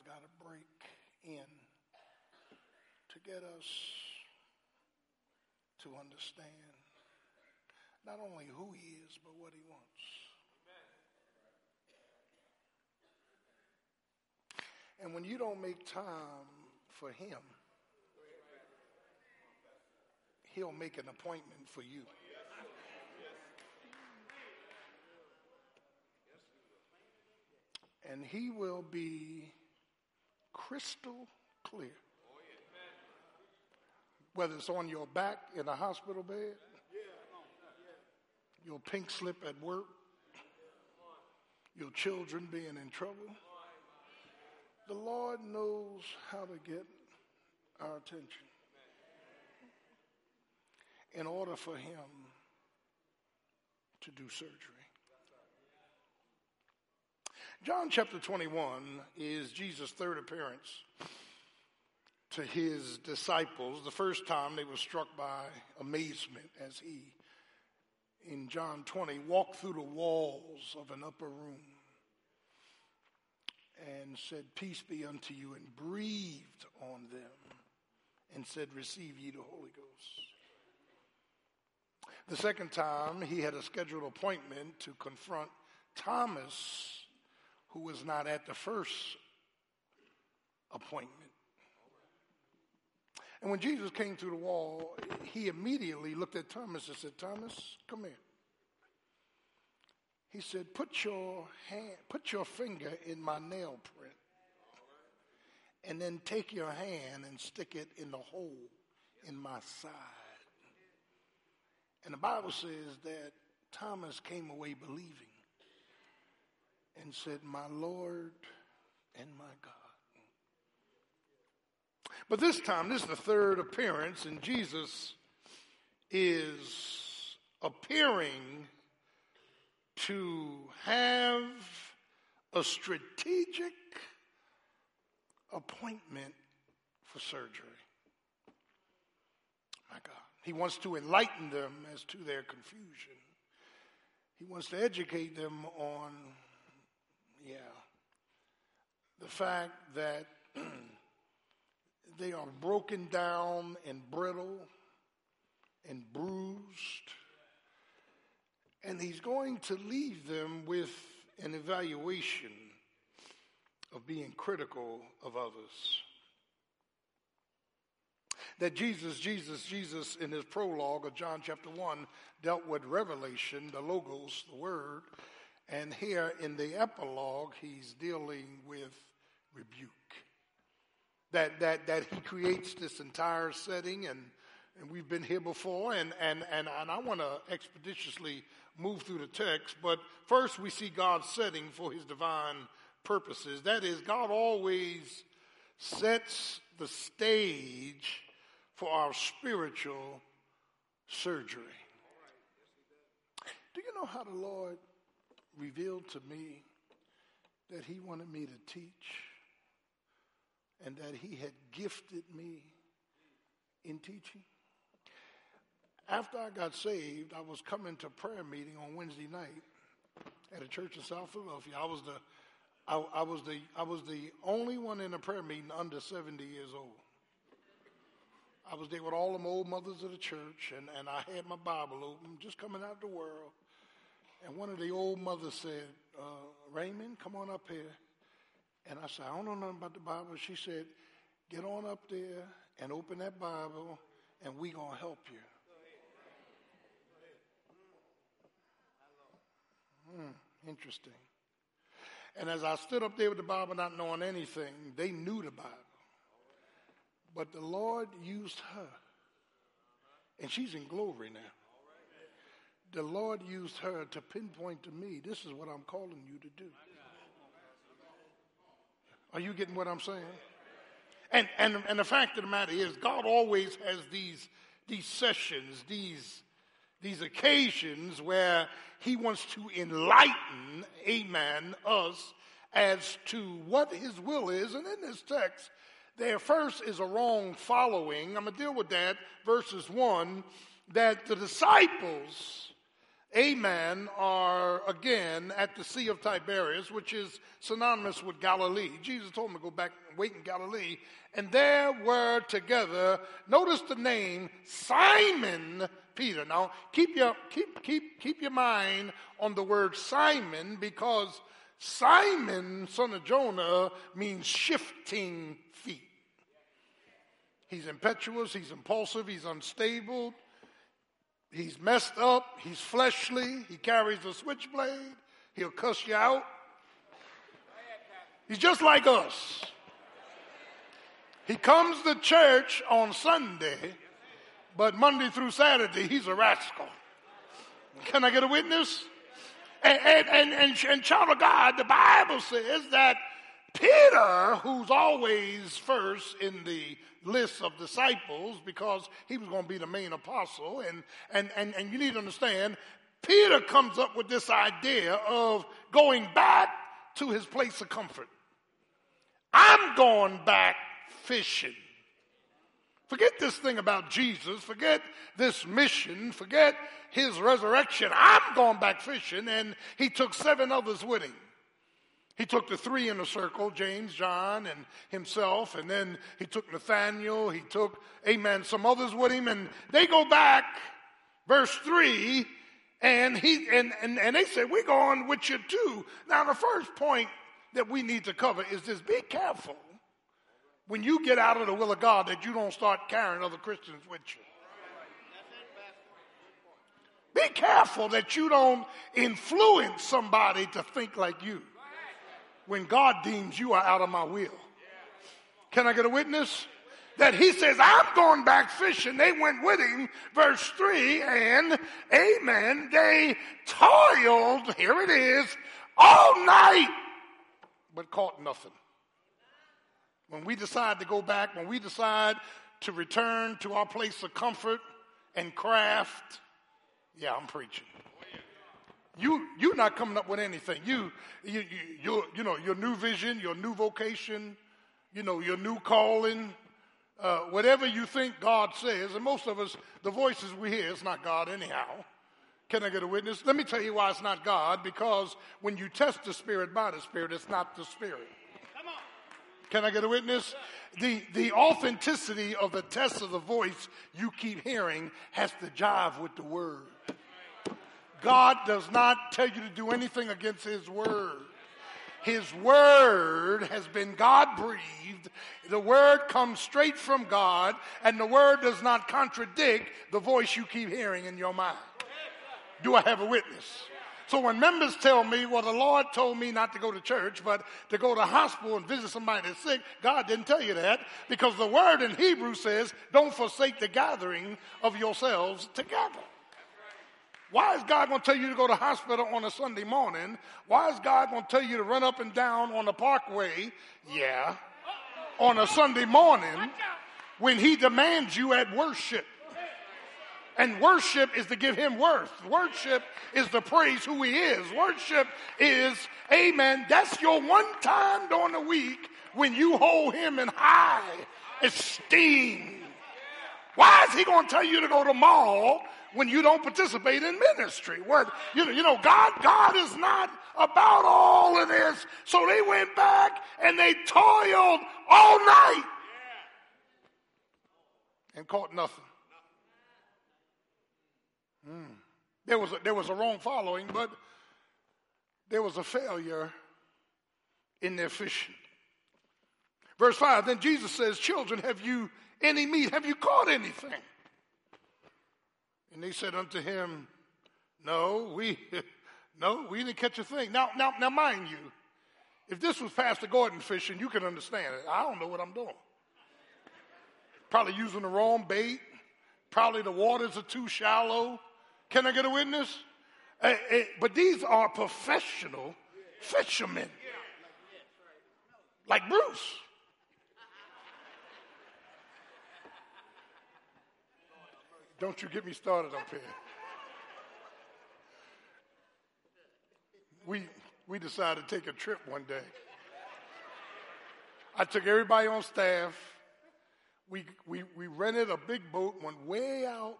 has got to break in to get us to understand not only who he is, but what he wants. And when you don't make time for him, he'll make an appointment for you. And he will be crystal clear. Whether it's on your back in a hospital bed, your pink slip at work, your children being in trouble. The Lord knows how to get our attention in order for him to do surgery. John chapter 21 is Jesus' third appearance to his disciples. The first time they were struck by amazement as he, in John 20, walked through the walls of an upper room and said, Peace be unto you, and breathed on them and said, Receive ye the Holy Ghost. The second time, he had a scheduled appointment to confront Thomas, who was not at the first appointment. And when Jesus came through the wall, he immediately looked at Thomas and said, Thomas, come here. He said, put your hand, put your finger in my nail print. And then take your hand and stick it in the hole in my side. And the Bible says that Thomas came away believing and said, My Lord and my God. But this time, this is the third appearance, and Jesus is appearing to have a strategic appointment for surgery. My God. He wants to enlighten them as to their confusion. He wants to educate them on, yeah, the fact that they are broken down and brittle and bruised. And he's going to leave them with an evaluation of being critical of others that Jesus, Jesus, Jesus, in his prologue of John chapter 1, dealt with revelation, the logos, the word. And here in the epilogue, he's dealing with rebuke. That, that, that he creates this entire setting, and, and we've been here before, and, and, and, and I want to expeditiously move through the text. But first, we see God's setting for his divine purposes. That is, God always sets the stage for our spiritual surgery. Do you know how the Lord revealed to me that He wanted me to teach and that He had gifted me in teaching? After I got saved, I was coming to prayer meeting on Wednesday night at a church in South Philadelphia. I was the I, I was the I was the only one in a prayer meeting under 70 years old. I was there with all them old mothers of the church, and, and I had my Bible open, just coming out of the world. And one of the old mothers said, uh, Raymond, come on up here. And I said, I don't know nothing about the Bible. She said, get on up there and open that Bible, and we going to help you. Hmm, interesting. And as I stood up there with the Bible, not knowing anything, they knew the Bible. But the Lord used her. And she's in glory now. The Lord used her to pinpoint to me, this is what I'm calling you to do. Are you getting what I'm saying? And, and, and the fact of the matter is, God always has these, these sessions, these, these occasions where He wants to enlighten, amen, us as to what His will is. And in this text, there first is a wrong following. I'm going to deal with that. Verses 1 that the disciples, amen, are again at the Sea of Tiberias, which is synonymous with Galilee. Jesus told them to go back and wait in Galilee. And there were together, notice the name, Simon Peter. Now, keep your, keep, keep, keep your mind on the word Simon because Simon, son of Jonah, means shifting feet. He's impetuous, he's impulsive, he's unstable, he's messed up, he's fleshly, he carries a switchblade, he'll cuss you out. He's just like us. He comes to church on Sunday, but Monday through Saturday, he's a rascal. Can I get a witness? And, and, and, and, and child of God, the Bible says that Peter, who's always first in the list of disciples because he was going to be the main apostle, and, and, and, and you need to understand, Peter comes up with this idea of going back to his place of comfort. I'm going back fishing. Forget this thing about Jesus. Forget this mission. Forget his resurrection. I'm going back fishing. And he took seven others with him. He took the three in a circle James, John, and himself. And then he took Nathaniel. He took, amen, some others with him. And they go back, verse 3, and, he, and, and, and they said, We're going with you too. Now, the first point that we need to cover is this be careful when you get out of the will of God that you don't start carrying other Christians with you. Be careful that you don't influence somebody to think like you when God deems you are out of my will. Can I get a witness? That he says, I'm going back fishing. They went with him, verse 3, and amen, they toiled, here it is, all night, but caught nothing. When we decide to go back, when we decide to return to our place of comfort and craft, yeah, I'm preaching. You, you're not coming up with anything. You, you, you, you know, your new vision, your new vocation, you know, your new calling, uh, whatever you think God says, and most of us, the voices we hear, it's not God anyhow. Can I get a witness? Let me tell you why it's not God, because when you test the Spirit by the Spirit, it's not the Spirit. Can I get a witness? The, the authenticity of the test of the voice you keep hearing has to jive with the word. God does not tell you to do anything against his word. His word has been God breathed. The word comes straight from God, and the word does not contradict the voice you keep hearing in your mind. Do I have a witness? So when members tell me, well, the Lord told me not to go to church, but to go to hospital and visit somebody that's sick, God didn't tell you that because the word in Hebrew says, don't forsake the gathering of yourselves together. Why is God going to tell you to go to hospital on a Sunday morning? Why is God going to tell you to run up and down on the parkway? Yeah. On a Sunday morning when he demands you at worship. And worship is to give him worth. Worship is to praise who he is. Worship is, amen, that's your one time during the week when you hold him in high esteem. Why is he going to tell you to go to mall when you don't participate in ministry? What you know, you know, God, God is not about all of this. So they went back and they toiled all night and caught nothing. Mm. There, was a, there was a wrong following, but there was a failure in their fishing. Verse 5 Then Jesus says, Children, have you any meat? Have you caught anything? And they said unto him, No, we no, we didn't catch a thing. Now, now, now, mind you, if this was Pastor Gordon fishing, you can understand it. I don't know what I'm doing. Probably using the wrong bait. Probably the waters are too shallow. Can I get a witness? Uh, uh, but these are professional fishermen, like Bruce. Don't you get me started up here. We, we decided to take a trip one day. I took everybody on staff. We, we, we rented a big boat, went way out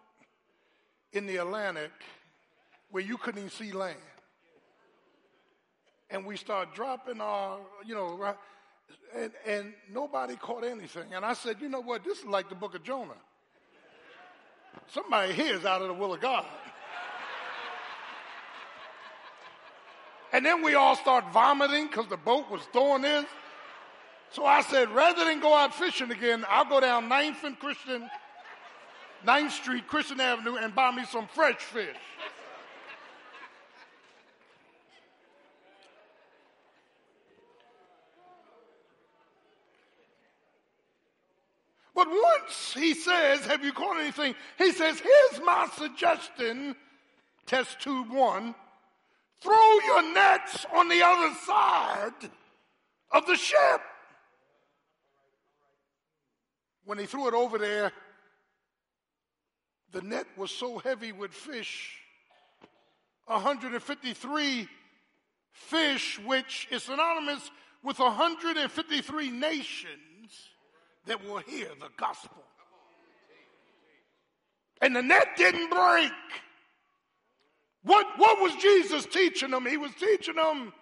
in the Atlantic where you couldn't even see land. And we start dropping our, you know, right, and, and nobody caught anything. And I said, you know what? This is like the book of Jonah. Somebody here is out of the will of God. And then we all start vomiting because the boat was throwing this. So I said, rather than go out fishing again, I'll go down 9th and Christian, 9th Street, Christian Avenue, and buy me some fresh fish. But once he says, Have you caught anything? He says, Here's my suggestion, test tube one. Throw your nets on the other side of the ship. When he threw it over there, the net was so heavy with fish 153 fish, which is synonymous with 153 nations that will hear the gospel. And the net didn't break. What, what was Jesus teaching them? He was teaching them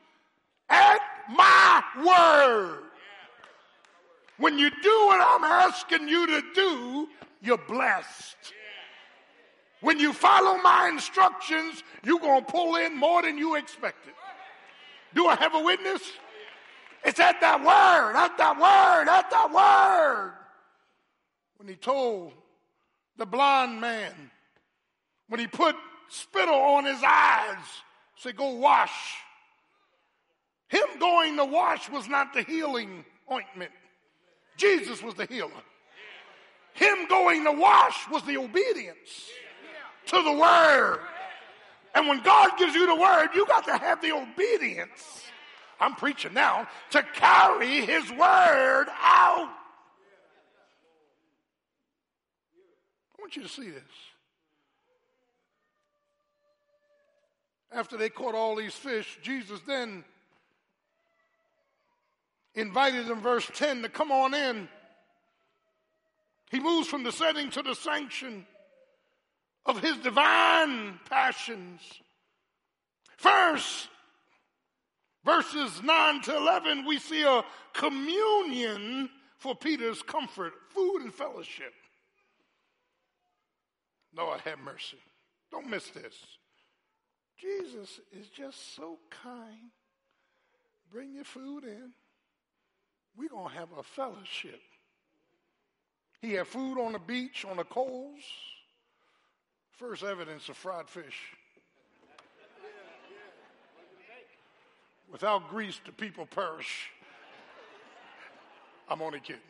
at my word. When you do what I'm asking you to do, you're blessed. When you follow my instructions, you're going to pull in more than you expected. Do I have a witness? It's at that word, at that word, at that word. When he told the blind man, when he put spittle on his eyes, say, go wash. Him going to wash was not the healing ointment. Jesus was the healer. Him going to wash was the obedience to the word. And when God gives you the word, you got to have the obedience I'm preaching now, to carry his word out. I want you to see this. After they caught all these fish, Jesus then invited them, verse 10, to come on in. He moves from the setting to the sanction of his divine passions. First, verses 9 to 11, we see a communion for Peter's comfort, food and fellowship. Lord, have mercy. Don't miss this. Jesus is just so kind. Bring your food in. We're going to have a fellowship. He had food on the beach, on the coals. First evidence of fried fish. Without grease, the people perish. I'm only kidding.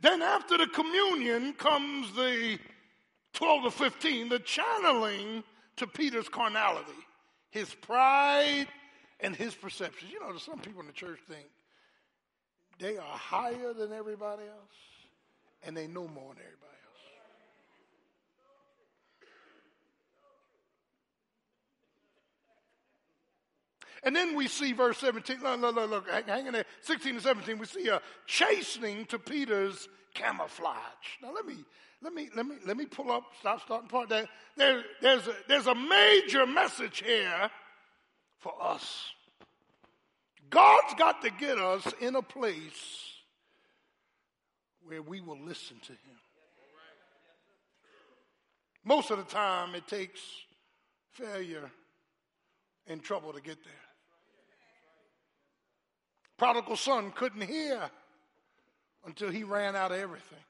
Then, after the communion, comes the 12 to 15, the channeling to Peter's carnality, his pride, and his perceptions. You know, some people in the church think they are higher than everybody else, and they know more than everybody. And then we see verse 17, look, look, look, look hang in there, 16 and 17, we see a chastening to Peter's camouflage. Now let me, let me, let me, let me pull up, stop, starting part there. there there's, a, there's a major message here for us. God's got to get us in a place where we will listen to Him. Most of the time, it takes failure and trouble to get there prodigal son couldn't hear until he ran out of everything.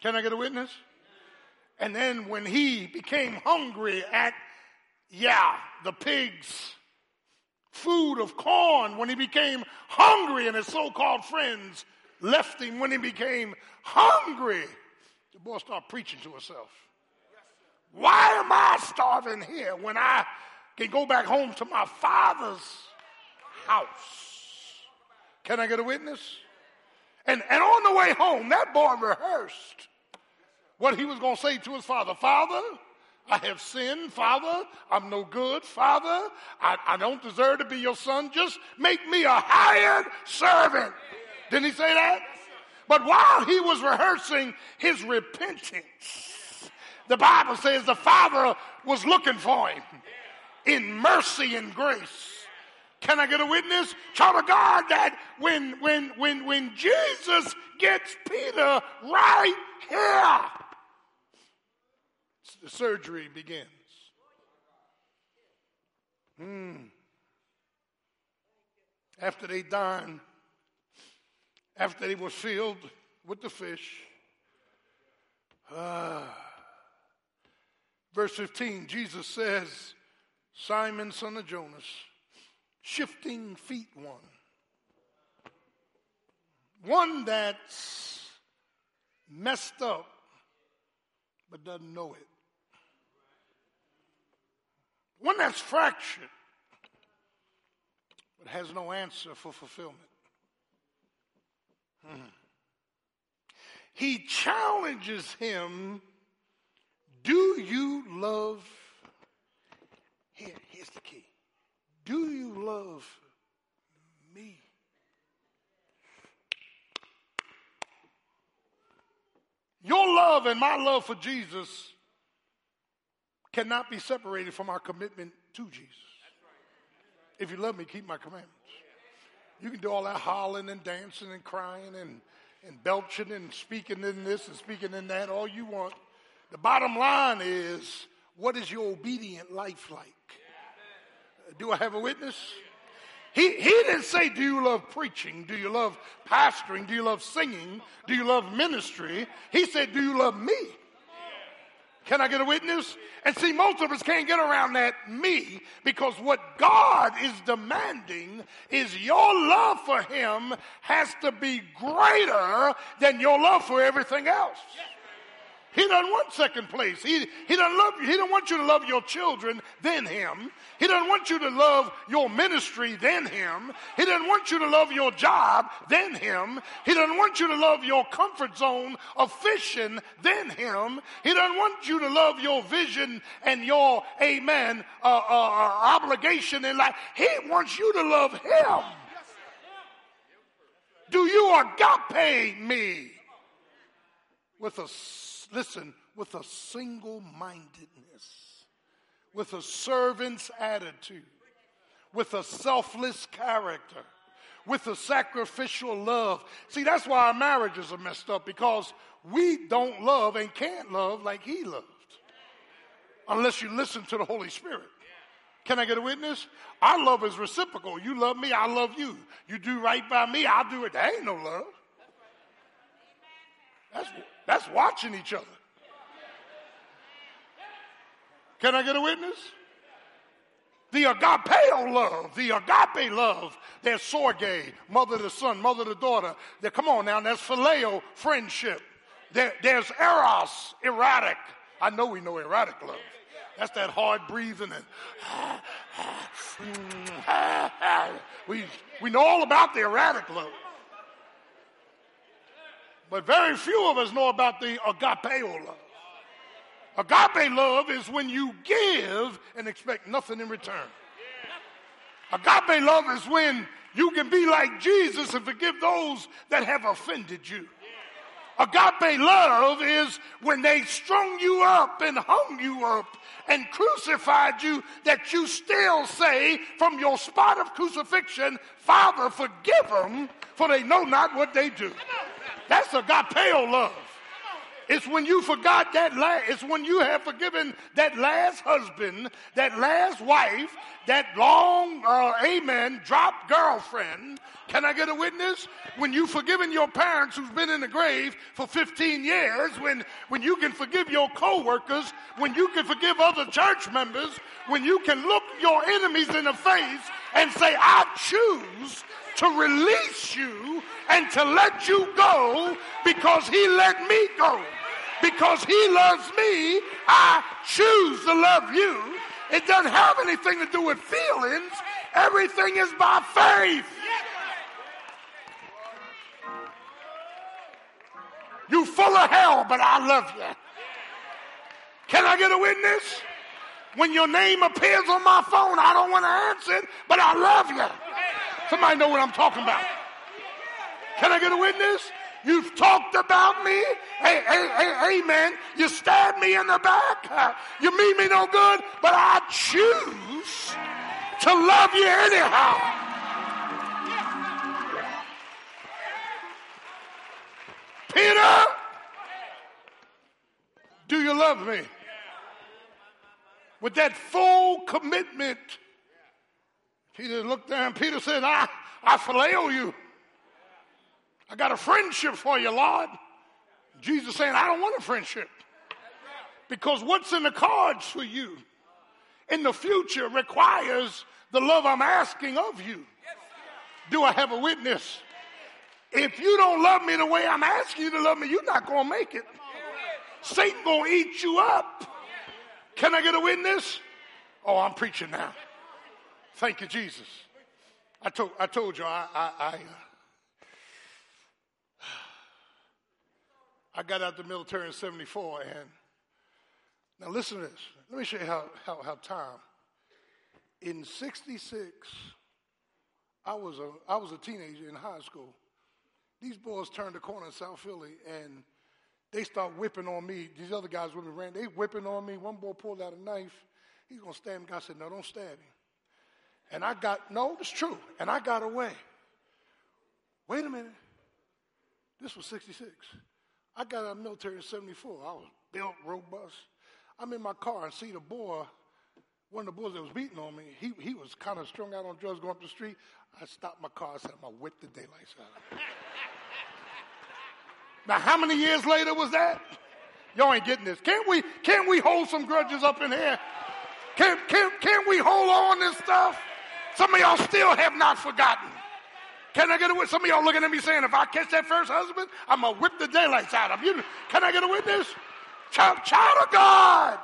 Can I get a witness? And then when he became hungry at, yeah, the pigs' food of corn, when he became hungry and his so called friends left him, when he became hungry, the boy started preaching to himself. Why am I starving here when I can go back home to my father's house. Can I get a witness? And, and on the way home, that boy rehearsed what he was going to say to his father Father, I have sinned. Father, I'm no good. Father, I, I don't deserve to be your son. Just make me a hired servant. Didn't he say that? But while he was rehearsing his repentance, the Bible says the Father was looking for him in mercy and grace. Can I get a witness? Child of God, that when when when when Jesus gets Peter right here, the surgery begins. Hmm. After they dined, after they were filled with the fish, uh, verse 15, Jesus says, Simon, son of Jonas, shifting feet one. One that's messed up but doesn't know it. One that's fractured but has no answer for fulfillment. Hmm. He challenges him Do you love? Here, here's the key. Do you love me? Your love and my love for Jesus cannot be separated from our commitment to Jesus. If you love me, keep my commandments. You can do all that hollering and dancing and crying and, and belching and speaking in this and speaking in that, all you want. The bottom line is what is your obedient life like? Do I have a witness? He, he didn't say, Do you love preaching? Do you love pastoring? Do you love singing? Do you love ministry? He said, Do you love me? Can I get a witness? And see, most of us can't get around that me because what God is demanding is your love for Him has to be greater than your love for everything else. He doesn't want second place. He, he doesn't love you. He don't want you to love your children than him. He doesn't want you to love your ministry than him. He doesn't want you to love your job than him. He doesn't want you to love your comfort zone of fishing than him. He doesn't want you to love your vision and your amen uh, uh, uh obligation in life. He wants you to love him. Do you agape me with a listen, with a single mindedness, with a servant's attitude, with a selfless character, with a sacrificial love. See, that's why our marriages are messed up because we don't love and can't love like He loved unless you listen to the Holy Spirit. Can I get a witness? Our love is reciprocal. You love me, I love you. You do right by me, I'll do it. There ain't no love. That's, that's watching each other. Can I get a witness? The agapeo love, the agape love. There's storge, mother to son, mother to daughter. There, come on now, there's phileo, friendship. There, there's eros, erratic. I know we know erratic love. That's that hard breathing and we, we know all about the erratic love. But very few of us know about the agapeo love. Agape love is when you give and expect nothing in return. Agape love is when you can be like Jesus and forgive those that have offended you. Agape love is when they strung you up and hung you up and crucified you, that you still say from your spot of crucifixion, Father, forgive them, for they know not what they do. That's agapeo love. It's when you forgot that last, it's when you have forgiven that last husband, that last wife, that long, uh, amen, dropped girlfriend. Can I get a witness? When you've forgiven your parents who's been in the grave for 15 years, when, when you can forgive your coworkers, when you can forgive other church members, when you can look your enemies in the face and say, I choose to release you and to let you go because he let me go. Because he loves me, I choose to love you. It doesn't have anything to do with feelings. Everything is by faith. You full of hell, but I love you. Can I get a witness? When your name appears on my phone, I don't want to answer it, but I love you. Somebody know what I'm talking about. Can I get a witness? You've talked about me. Hey, hey, hey, amen. You stabbed me in the back. You mean me no good, but I choose to love you anyhow. Peter, do you love me? With that full commitment, Peter looked down. Peter said, I, I phileo you. I got a friendship for you, Lord. Jesus saying, I don't want a friendship. Because what's in the cards for you in the future requires the love I'm asking of you. Do I have a witness? If you don't love me the way I'm asking you to love me, you're not going to make it. Satan going to eat you up. Can I get a witness? Oh, I'm preaching now. Thank you, Jesus. I told, I told you I, I, I, uh, I got out of the military in 74 and now listen to this. Let me show you how, how, how time. In 66, I was, a, I was a teenager in high school. These boys turned the corner in South Philly and they start whipping on me. These other guys with me ran. They whipping on me. One boy pulled out a knife. He's gonna stab me. God said, "No, don't stab him." And I got no, it's true. And I got away. Wait a minute. This was '66. I got out of military in '74. I was built, robust. I'm in my car and see the boy, one of the boys that was beating on me. He he was kind of strung out on drugs going up the street. I stopped my car. I said, "I'm gonna whip the daylights out of him." Now, how many years later was that? Y'all ain't getting this. Can't we, can't we hold some grudges up in here? Can, can, can we hold on this stuff? Some of y'all still have not forgotten. Can I get a witness? Some of y'all looking at me saying, if I catch that first husband, I'm going to whip the daylights out of you. Can I get a witness? Child, child of God.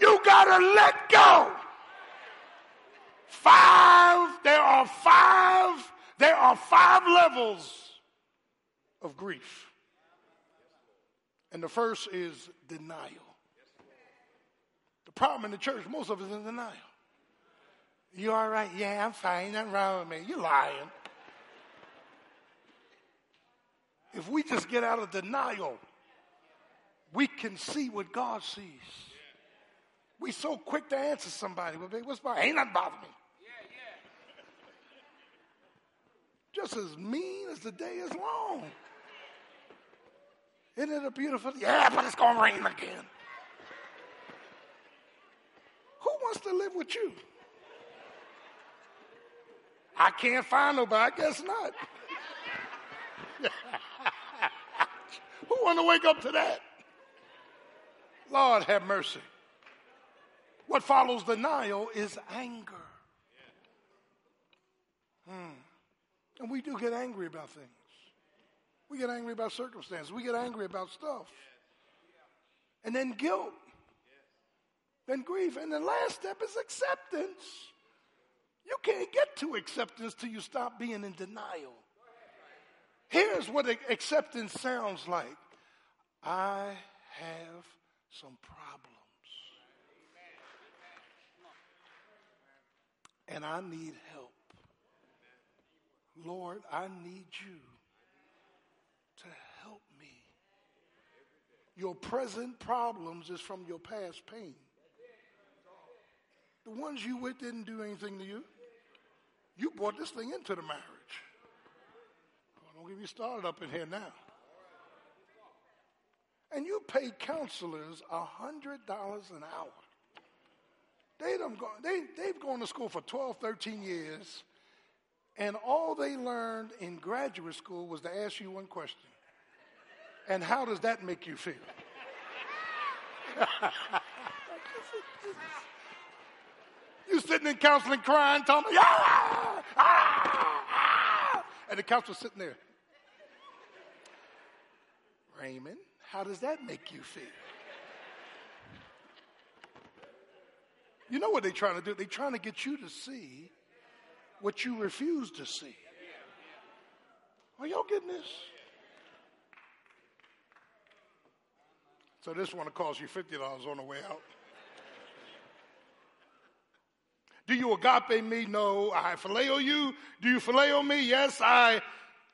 You got to let go. Five, there are five, there are five levels of grief. And the first is denial. The problem in the church, most of us in denial. You all right? Yeah, I'm fine. Nothing wrong with me. You're lying. If we just get out of denial, we can see what God sees. We so quick to answer somebody. Well, what's my? Ain't nothing bothering me. Just as mean as the day is long. Isn't it a beautiful? Yeah, but it's going to rain again. Who wants to live with you? I can't find nobody. I guess not. Who want to wake up to that? Lord have mercy. What follows denial is anger. Hmm. And we do get angry about things. We get angry about circumstances. We get angry about stuff. And then guilt. Then grief. And the last step is acceptance. You can't get to acceptance till you stop being in denial. Here's what acceptance sounds like I have some problems. And I need help. Lord, I need you to help me. Your present problems is from your past pain. The ones you with didn't do anything to you. You brought this thing into the marriage. Oh, don't get me started up in here now. And you pay counselors a $100 an hour. They go, they, they've gone to school for 12, 13 years and all they learned in graduate school was to ask you one question. And how does that make you feel? you sitting in counseling crying, me, ah, ah, ah, and the counselor sitting there. Raymond, how does that make you feel? You know what they're trying to do? They're trying to get you to see what you refuse to see. Are y'all getting this? So this one will cost you $50 on the way out. Do you agape me? No. I phileo you. Do you phileo me? Yes, I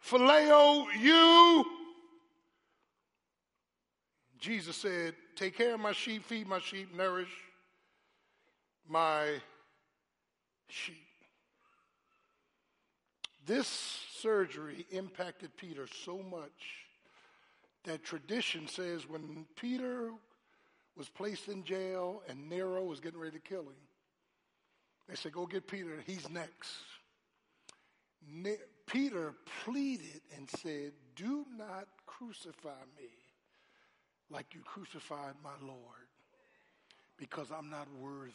phileo you. Jesus said, Take care of my sheep, feed my sheep, nourish my sheep. This surgery impacted Peter so much that tradition says when Peter was placed in jail and Nero was getting ready to kill him, they said, Go get Peter, he's next. Ne- Peter pleaded and said, Do not crucify me like you crucified my Lord, because I'm not worthy.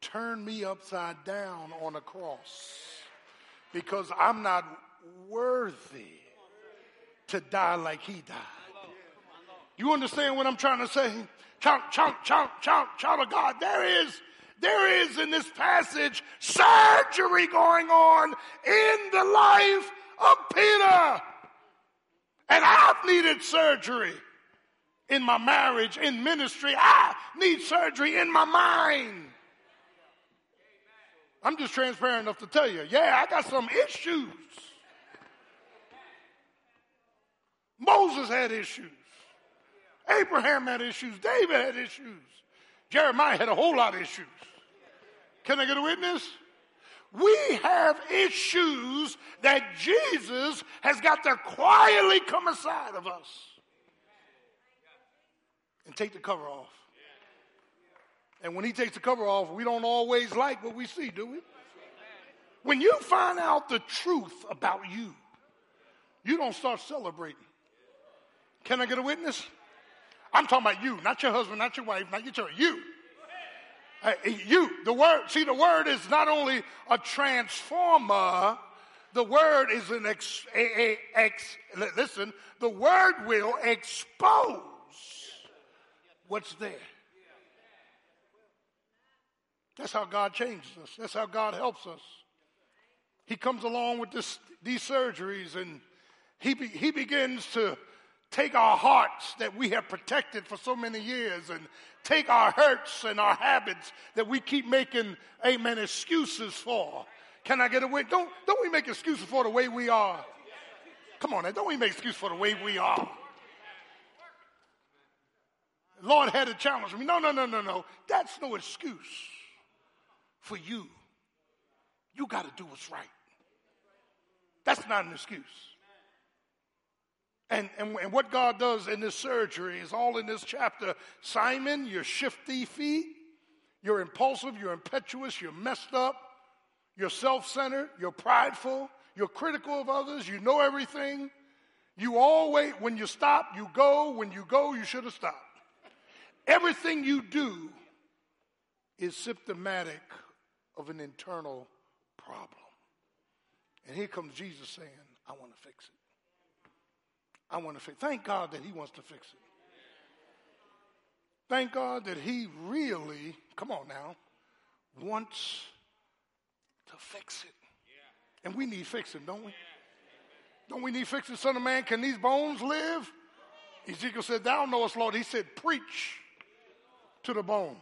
Turn me upside down on a cross, because I'm not worthy to die like he died. You understand what I'm trying to say? Chomp, chomp, chomp, chomp, child of God. There is, there is in this passage surgery going on in the life of Peter. And I've needed surgery in my marriage, in ministry. I need surgery in my mind. I'm just transparent enough to tell you, yeah, I got some issues. Moses had issues. Abraham had issues. David had issues. Jeremiah had a whole lot of issues. Can I get a witness? We have issues that Jesus has got to quietly come aside of us and take the cover off. And when he takes the cover off, we don't always like what we see, do we? When you find out the truth about you, you don't start celebrating. Can I get a witness? I'm talking about you, not your husband, not your wife, not your children. You. Uh, you. The word, see, the word is not only a transformer, the word is an ex, a, a, ex listen, the word will expose what's there. That's how God changes us. That's how God helps us. He comes along with this, these surgeries and he, be, he begins to take our hearts that we have protected for so many years and take our hurts and our habits that we keep making, amen, excuses for. Can I get away? Don't, don't we make excuses for the way we are? Come on, now, don't we make excuses for the way we are? Lord had to challenge for me. No, no, no, no, no. That's no excuse for you. You got to do what's right. That's not an excuse. And, and, and what God does in this surgery is all in this chapter. Simon, you're shifty feet, you're impulsive, you're impetuous, you're messed up, you're self centered, you're prideful, you're critical of others, you know everything. You always, when you stop, you go. When you go, you should have stopped. Everything you do is symptomatic of an internal problem. And here comes Jesus saying, I want to fix it. I want to fix. Thank God that He wants to fix it. Thank God that He really, come on now, wants to fix it. And we need fixing, don't we? Don't we need fixing, Son of Man? Can these bones live? Ezekiel said, Thou knowest, Lord. He said, Preach to the bones.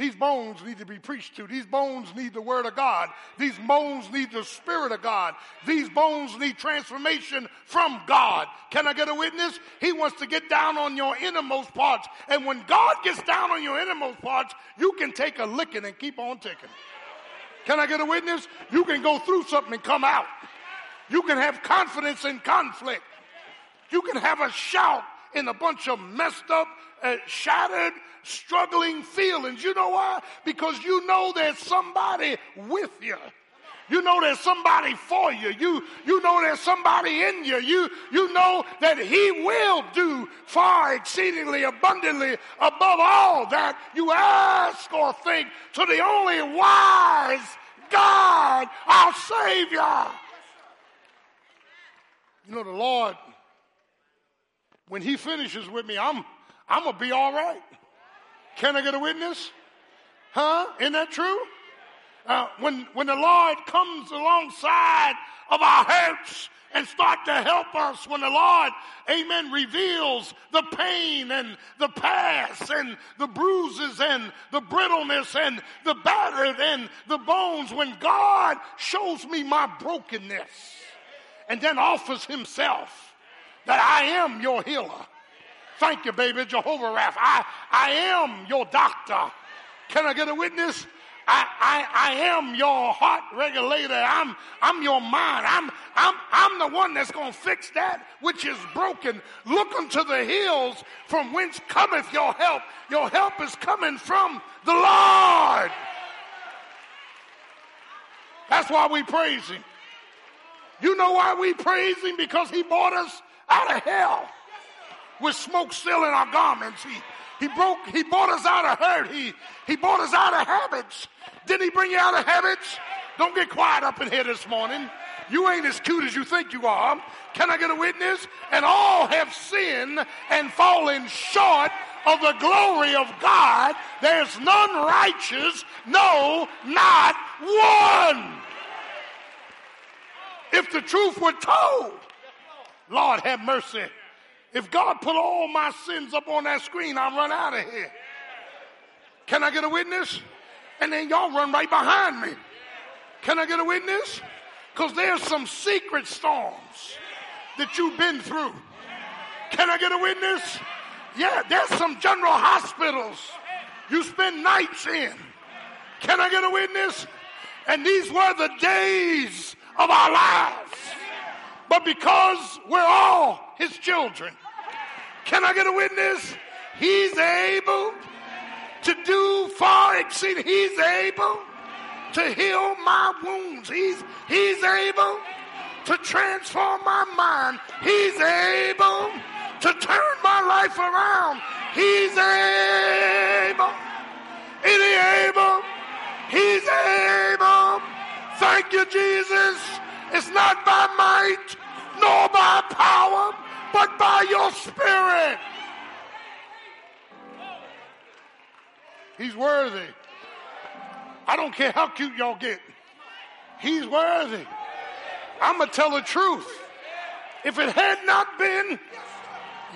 These bones need to be preached to. These bones need the word of God. These bones need the spirit of God. These bones need transformation from God. Can I get a witness? He wants to get down on your innermost parts. And when God gets down on your innermost parts, you can take a licking and keep on ticking. Can I get a witness? You can go through something and come out. You can have confidence in conflict. You can have a shout in a bunch of messed up, uh, shattered, struggling feelings. You know why? Because you know there's somebody with you. You know there's somebody for you. You, you know there's somebody in you. You, you know that He will do far exceedingly abundantly above all that you ask or think to the only wise God, our Savior. You know, the Lord, when He finishes with me, I'm, I'm going to be all right. Can I get a witness? Huh? Isn't that true? Uh, when, when the Lord comes alongside of our hurts and start to help us when the Lord, amen, reveals the pain and the past and the bruises and the brittleness and the battered and the bones, when God shows me my brokenness and then offers himself that I am your healer. Thank you, baby, Jehovah Rapha. I, I am your doctor. Can I get a witness? I, I, I am your heart regulator. I'm, I'm your mind. I'm, I'm, I'm the one that's going to fix that which is broken. Look unto the hills from whence cometh your help. Your help is coming from the Lord. That's why we praise him. You know why we praise him? Because he brought us out of hell with smoke still in our garments. He, he broke, he brought us out of hurt. He, he brought us out of habits. Didn't he bring you out of habits? Don't get quiet up in here this morning. You ain't as cute as you think you are. Can I get a witness? And all have sinned and fallen short of the glory of God. There's none righteous, no, not one. If the truth were told, Lord have mercy. If God put all my sins up on that screen, I'll run out of here. Can I get a witness? And then y'all run right behind me. Can I get a witness? Because there's some secret storms that you've been through. Can I get a witness? Yeah, there's some general hospitals you spend nights in. Can I get a witness? And these were the days of our lives. But because we're all his children, can I get a witness? He's able to do far exceeding. He's able to heal my wounds. He's, he's able to transform my mind. He's able to turn my life around. He's able. Is he able? He's able. Thank you, Jesus. It's not by might nor by power, but by your spirit. He's worthy. I don't care how cute y'all get. He's worthy. I'm going to tell the truth. If it had not been,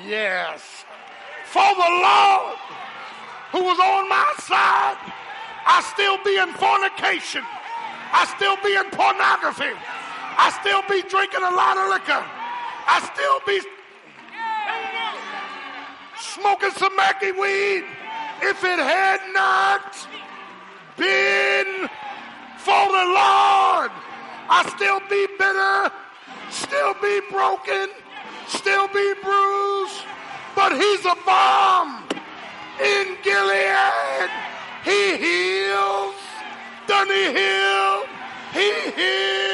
yes, for the Lord who was on my side, I still be in fornication. I still be in pornography. I still be drinking a lot of liquor. I still be smoking some Mackie weed. If it had not been for the Lord, I still be bitter, still be broken, still be bruised. But he's a balm in Gilead. He heals. Doesn't he heal? He heals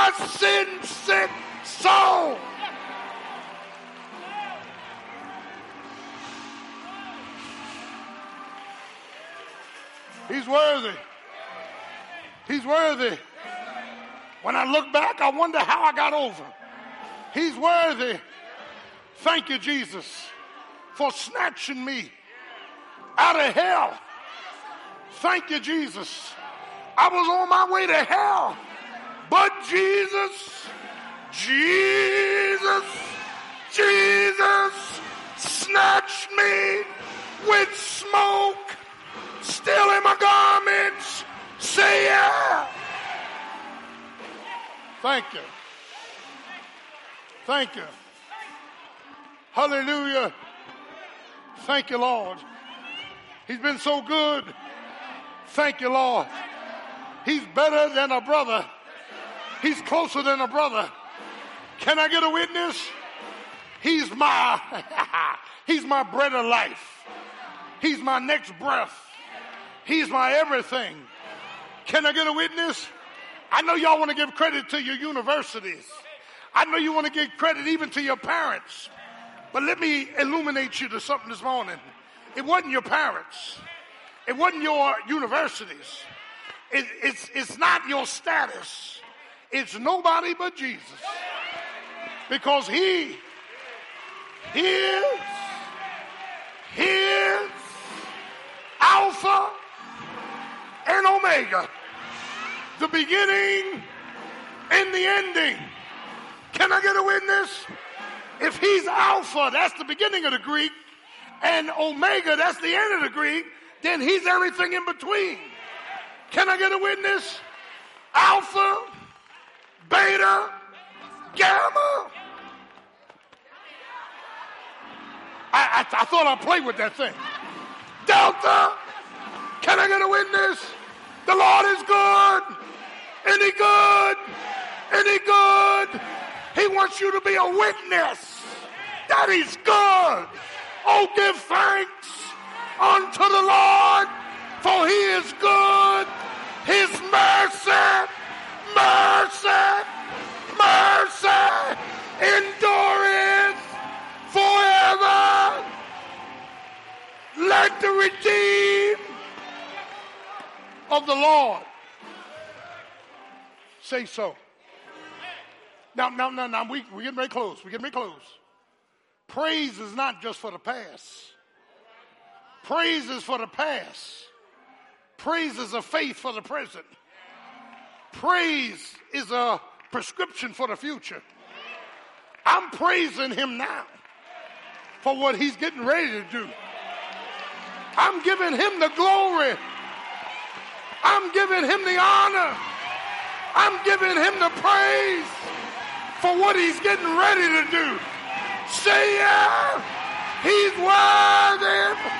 my sin sick soul. He's worthy. He's worthy. When I look back, I wonder how I got over. He's worthy. Thank you, Jesus, for snatching me out of hell. Thank you, Jesus. I was on my way to hell, but Jesus, Jesus, Jesus snatched me with smoke still in my garments. Say yeah. Thank you. Thank you. Hallelujah. Thank you, Lord. He's been so good. Thank you, Lord. He's better than a brother. He's closer than a brother. Can I get a witness? He's my He's my bread of life. He's my next breath. He's my everything. Can I get a witness? I know y'all want to give credit to your universities. I know you want to give credit even to your parents. But let me illuminate you to something this morning. It wasn't your parents. It wasn't your universities. It, it's, it's not your status. It's nobody but Jesus. Because he, is, is Alpha and Omega, the beginning and the ending. Can I get a witness? If he's Alpha, that's the beginning of the Greek, and Omega, that's the end of the Greek, then he's everything in between. Can I get a witness? Alpha, Beta, Gamma. I, I, I thought I'd play with that thing. Delta. Can I get a witness? The Lord is good. Any good? Any good? He wants you to be a witness that He's good. Oh, give thanks unto the Lord, for He is good. His mercy, mercy, mercy endureth forever. Let the redeemed of the Lord say so. Now, now, now, now, we, we're getting very close. We're getting very close. Praise is not just for the past. Praise is for the past. Praise is a faith for the present. Praise is a prescription for the future. I'm praising him now for what he's getting ready to do. I'm giving him the glory. I'm giving him the honor. I'm giving him the praise for what he's getting ready to do. Say yeah. He's worthy,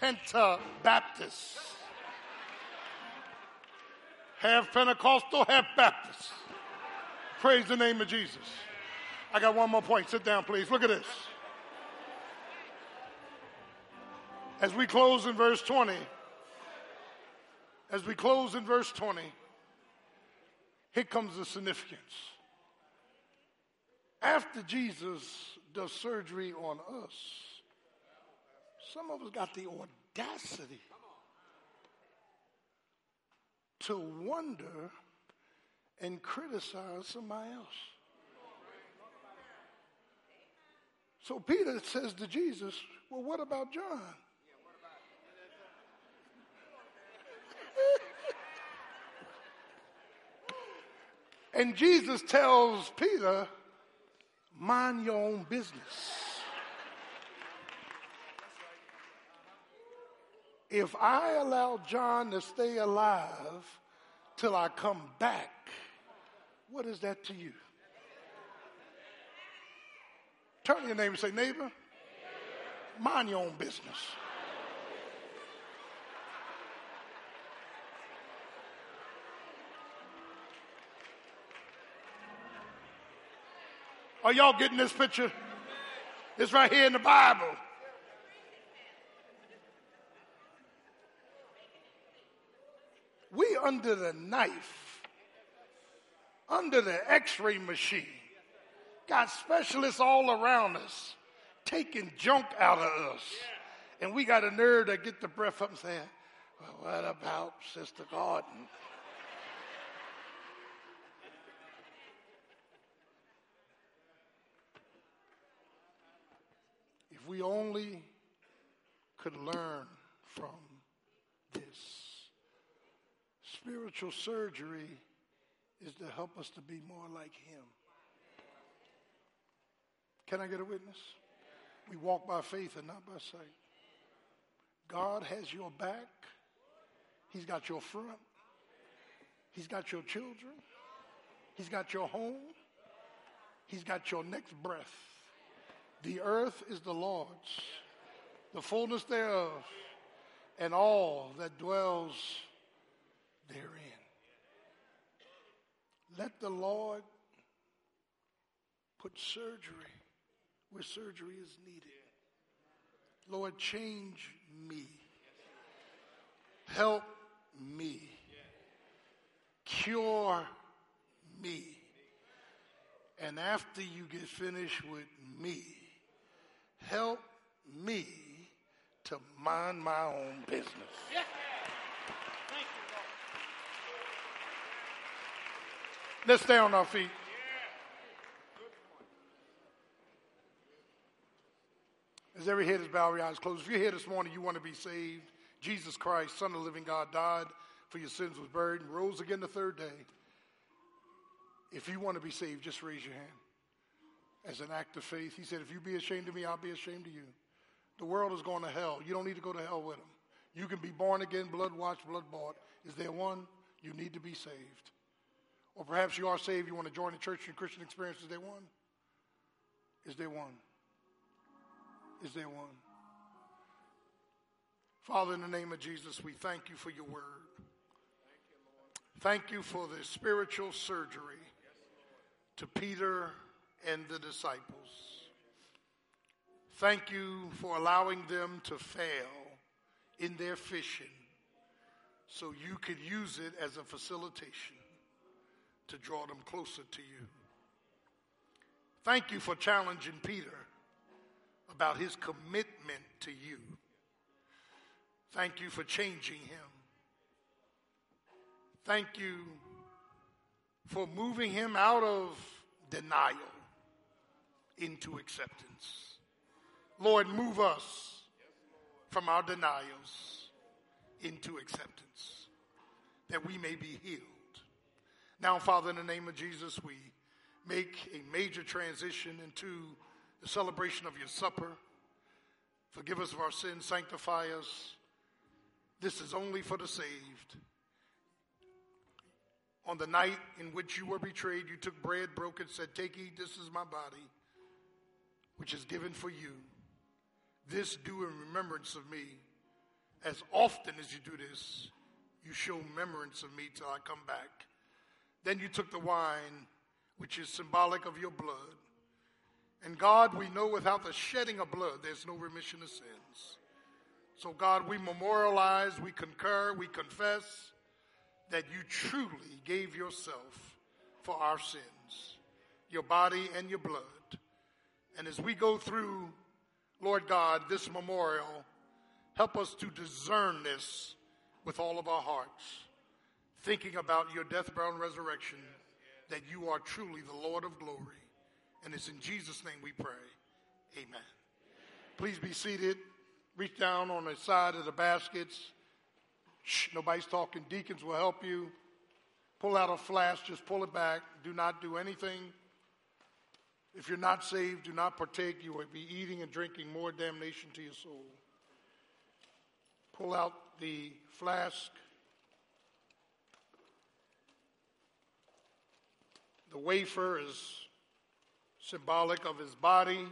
Penta Baptists, half Pentecostal, half Baptist. Praise the name of Jesus. I got one more point. Sit down, please. Look at this. As we close in verse 20, as we close in verse 20, here comes the significance. After Jesus does surgery on us, some of us got the audacity to wonder and criticize somebody else. So Peter says to Jesus, Well, what about John? And Jesus tells Peter, mind your own business. If I allow John to stay alive till I come back, what is that to you? Turn to your neighbor and say, neighbor, mind your own business. Are y'all getting this picture? It's right here in the Bible. Under the knife, under the x ray machine, got specialists all around us taking junk out of us. And we got a nerve to get the breath up and say, well, what about Sister Gordon? If we only could learn from this. Spiritual surgery is to help us to be more like Him. Can I get a witness? We walk by faith and not by sight. God has your back, He's got your front, He's got your children, He's got your home, He's got your next breath. The earth is the Lord's, the fullness thereof, and all that dwells therein. Let the Lord put surgery where surgery is needed. Lord, change me. Help me. Cure me. And after you get finished with me, help me to mind my own business. Let's stay on our feet. As every head is bowed, every eyes closed. If you're here this morning, you want to be saved. Jesus Christ, Son of the living God, died for your sins, was buried, and rose again the third day. If you want to be saved, just raise your hand as an act of faith. He said, If you be ashamed of me, I'll be ashamed of you. The world is going to hell. You don't need to go to hell with them. You can be born again, blood washed, blood bought. Is there one? You need to be saved. Or perhaps you are saved, you want to join the church and Christian experience. Is there one? Is there one? Is there one? Father, in the name of Jesus, we thank you for your word. Thank you for the spiritual surgery to Peter and the disciples. Thank you for allowing them to fail in their fishing so you could use it as a facilitation to draw them closer to you. Thank you for challenging Peter about his commitment to you. Thank you for changing him. Thank you for moving him out of denial into acceptance. Lord, move us from our denials into acceptance that we may be healed. Now, Father, in the name of Jesus, we make a major transition into the celebration of your supper. Forgive us of our sins, sanctify us. This is only for the saved. On the night in which you were betrayed, you took bread, broke it, said, Take, eat, this is my body, which is given for you. This do in remembrance of me. As often as you do this, you show remembrance of me till I come back. Then you took the wine, which is symbolic of your blood. And God, we know without the shedding of blood, there's no remission of sins. So, God, we memorialize, we concur, we confess that you truly gave yourself for our sins, your body and your blood. And as we go through, Lord God, this memorial, help us to discern this with all of our hearts, thinking about your death, burial, and resurrection, that you are truly the Lord of glory. And it's in Jesus' name we pray. Amen. Please be seated. Reach down on the side of the baskets. Shh, nobody's talking. Deacons will help you. Pull out a flask, just pull it back. Do not do anything. If you're not saved, do not partake. You will be eating and drinking more damnation to your soul. Pull out the flask. The wafer is symbolic of his body.